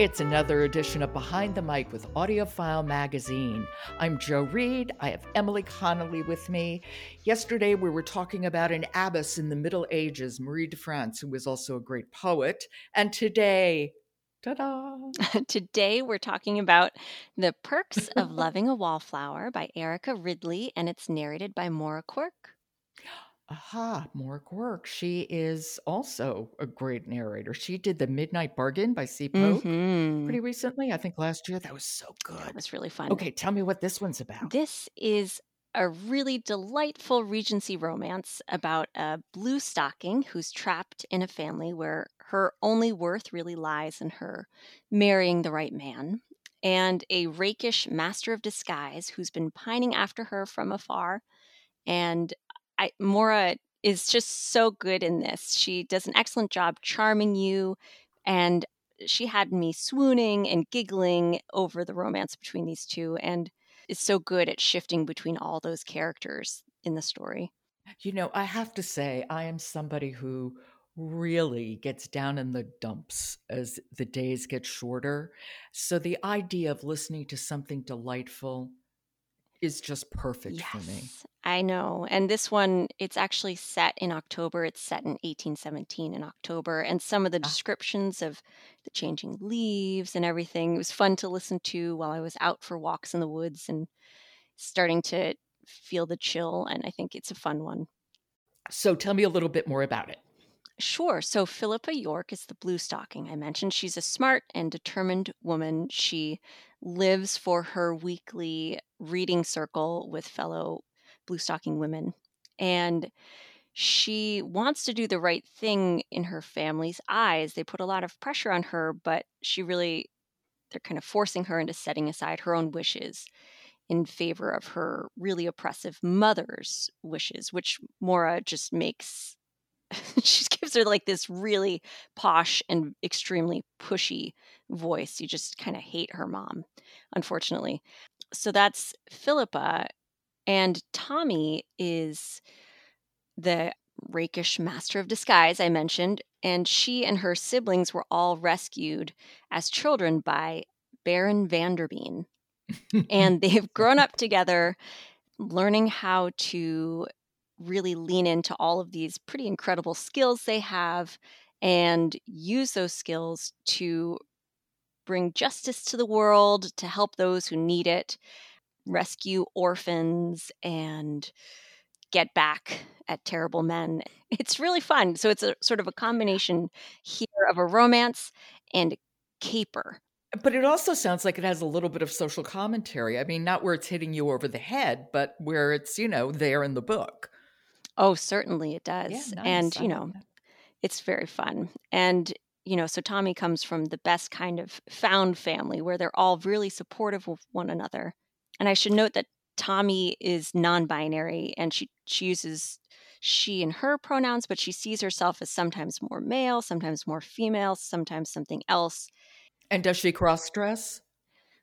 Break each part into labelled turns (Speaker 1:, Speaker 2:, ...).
Speaker 1: It's another edition of Behind the Mic with AudioFile Magazine. I'm Jo Reed. I have Emily Connolly with me. Yesterday, we were talking about an abbess in the Middle Ages, Marie de France, who was also a great poet. And today, ta-da!
Speaker 2: Today, we're talking about The Perks of Loving a Wallflower by Erica Ridley, and it's narrated by Moira Quirk.
Speaker 1: Aha, Moira Quirk. She is also a great narrator. She did The Midnight Bargain by C. Polk
Speaker 2: Mhm.
Speaker 1: pretty recently, I think last year. That was so good.
Speaker 2: That was really fun.
Speaker 1: Okay, tell me what this one's about.
Speaker 2: This is a really delightful Regency romance about a blue stocking who's trapped in a family where her only worth really lies in her marrying the right man, and a rakish master of disguise who's been pining after her from afar. And I, Moira is just so good in this. She does an excellent job charming you, and she had me swooning and giggling over the romance between these two. And is so good at shifting between all those characters in the story.
Speaker 1: You know, I have to say, I am somebody who really gets down in the dumps as the days get shorter. So the idea of listening to something delightful is just perfect for me.
Speaker 2: Yes, I know. And this one, it's actually set in October. It's set in 1817 in October. And some of the
Speaker 1: Ah.
Speaker 2: descriptions of the changing leaves and everything, it was fun to listen to while I was out for walks in the woods and starting to feel the chill. And I think it's a fun one.
Speaker 1: So tell me a little bit more about it.
Speaker 2: Sure. So Philippa York is the blue stocking I mentioned. She's a smart and determined woman. She lives for her weekly reading circle with fellow blue stocking women. And she wants to do the right thing in her family's eyes. They put a lot of pressure on her, but she really, they're kind of forcing her into setting aside her own wishes in favor of her really oppressive mother's wishes, which Moira just makes she gives her like this really posh and extremely pushy voice. You just kind of hate her mom, unfortunately. So that's Philippa. And Tommy is the rakish master of disguise I mentioned. And she and her siblings were all rescued as children by Baron Vanderbean. and they've grown up together, learning how to really lean into all of these pretty incredible skills they have and use those skills to bring justice to the world, to help those who need it, rescue orphans, and get back at terrible men. It's really fun. So it's a sort of a combination here of a romance and a caper.
Speaker 1: But it also sounds like it has a little bit of social commentary. I mean, not where it's hitting you over the head, but where it's, you know, there in the book.
Speaker 2: Oh, certainly it does.
Speaker 1: Yeah,
Speaker 2: And,
Speaker 1: nice. I
Speaker 2: you know, it's very fun. And, you know, so Tommy comes from the best kind of found family where they're all really supportive of one another. And I should note that Tommy is non-binary and she she uses she and her pronouns, but she sees herself as sometimes more male, sometimes more female, sometimes something else.
Speaker 1: And does she cross dress?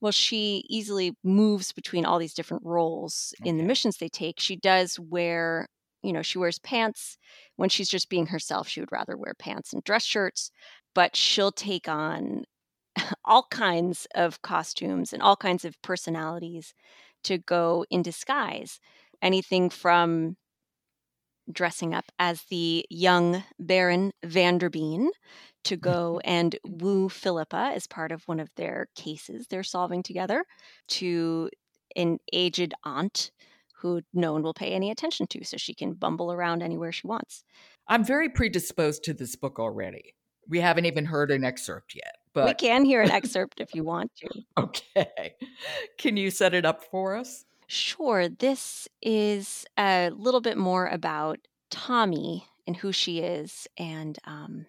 Speaker 2: Well, she easily moves between all these different roles in the missions they take. She does wear, you know, she wears pants when she's just being herself. She would rather wear pants and dress shirts, but she'll take on all kinds of costumes and all kinds of personalities to go in disguise. Anything from dressing up as the young Baron Vanderbean to go and woo Philippa as part of one of their cases they're solving together to an aged aunt who no one will pay any attention to, so she can bumble around anywhere she wants.
Speaker 1: I'm very predisposed to this book already. We haven't even heard an excerpt yet, but
Speaker 2: we can hear an excerpt if you want to.
Speaker 1: Okay. Can you set it up for us?
Speaker 2: Sure. This is a little bit more about Tommy and who she is and um,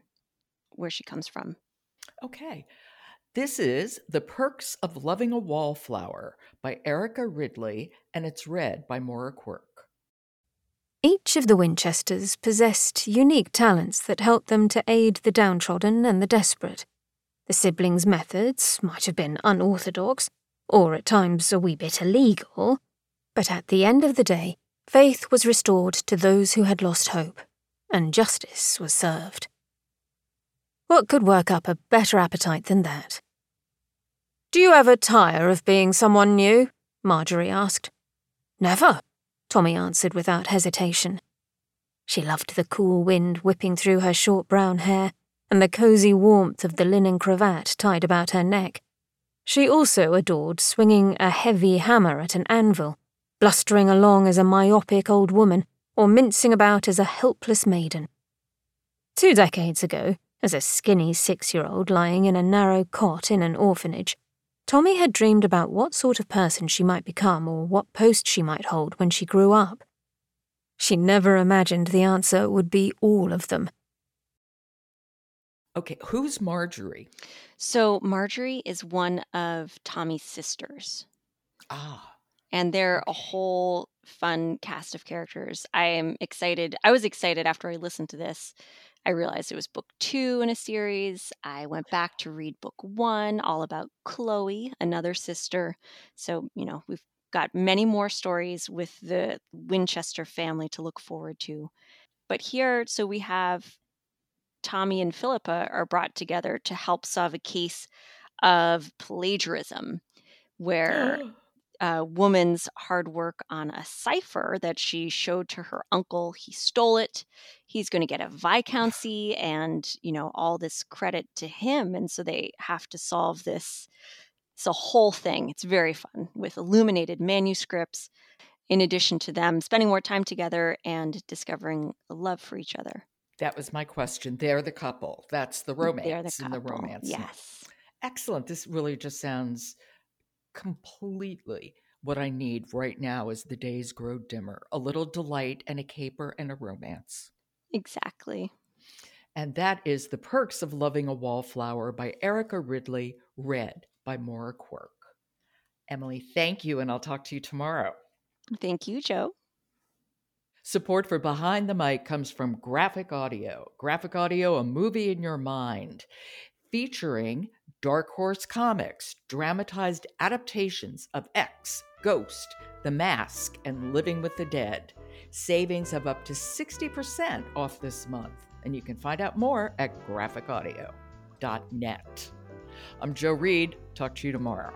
Speaker 2: where she comes from.
Speaker 1: Okay. This is The Perks of Loving a Wallflower by Erica Ridley, and it's read by Moira Quirk.
Speaker 3: Each of the Wynchesters possessed unique talents that helped them to aid the downtrodden and the desperate. The siblings' methods might have been unorthodox, or at times a wee bit illegal, but at the end of the day, faith was restored to those who had lost hope, and justice was served. What could work up a better appetite than that? Do you ever tire of being someone new? Marjorie asked. Never, Tommy answered without hesitation. She loved the cool wind whipping through her short brown hair and the cosy warmth of the linen cravat tied about her neck. She also adored swinging a heavy hammer at an anvil, blustering along as a myopic old woman, or mincing about as a helpless maiden. Two decades ago, as a skinny six year old lying in a narrow cot in an orphanage, Tommy had dreamed about what sort of person she might become or what post she might hold when she grew up. She never imagined the answer would be all of them.
Speaker 1: Okay, who's Marjorie?
Speaker 2: So, Marjorie is one of Tommy's sisters.
Speaker 1: Ah.
Speaker 2: And they're a whole fun cast of characters. I am excited. I was excited after I listened to this I realized it was book two in a series. I went back to read book one, all about Chloe, another sister. So, you know, we've got many more stories with the Wynchester family to look forward to. But here, so we have Tommy and Philippa are brought together to help solve a case of plagiarism where oh. A woman's hard work on a cipher that she showed to her uncle. He stole it. He's going to get a viscountcy and, you know, all this credit to him. And so they have to solve this. It's a whole thing. It's very fun with illuminated manuscripts, in addition to them spending more time together and discovering love for each other.
Speaker 1: That was my question. They're the couple. That's the romance
Speaker 2: They're the couple.
Speaker 1: in the romance.
Speaker 2: Yes.
Speaker 1: Excellent. This really just sounds completely what I need right now as the days grow dimmer a little delight and a caper and a romance.
Speaker 2: Exactly.
Speaker 1: And that is The Perks of Loving a Wallflower by Erica Ridley, read by Moira Quirk. Emily, thank you, and I'll talk to you tomorrow.
Speaker 2: Thank you, Jo.
Speaker 1: Support for Behind the Mic comes from Graphic Audio. Graphic Audio, a movie in your mind, featuring Dark Horse Comics, dramatized adaptations of X, Ghost, The Mask, and Living with the Dead. Savings of up to 60% off this month, and you can find out more at graphicaudio.net. I'm Jo Reed. Talk to you tomorrow.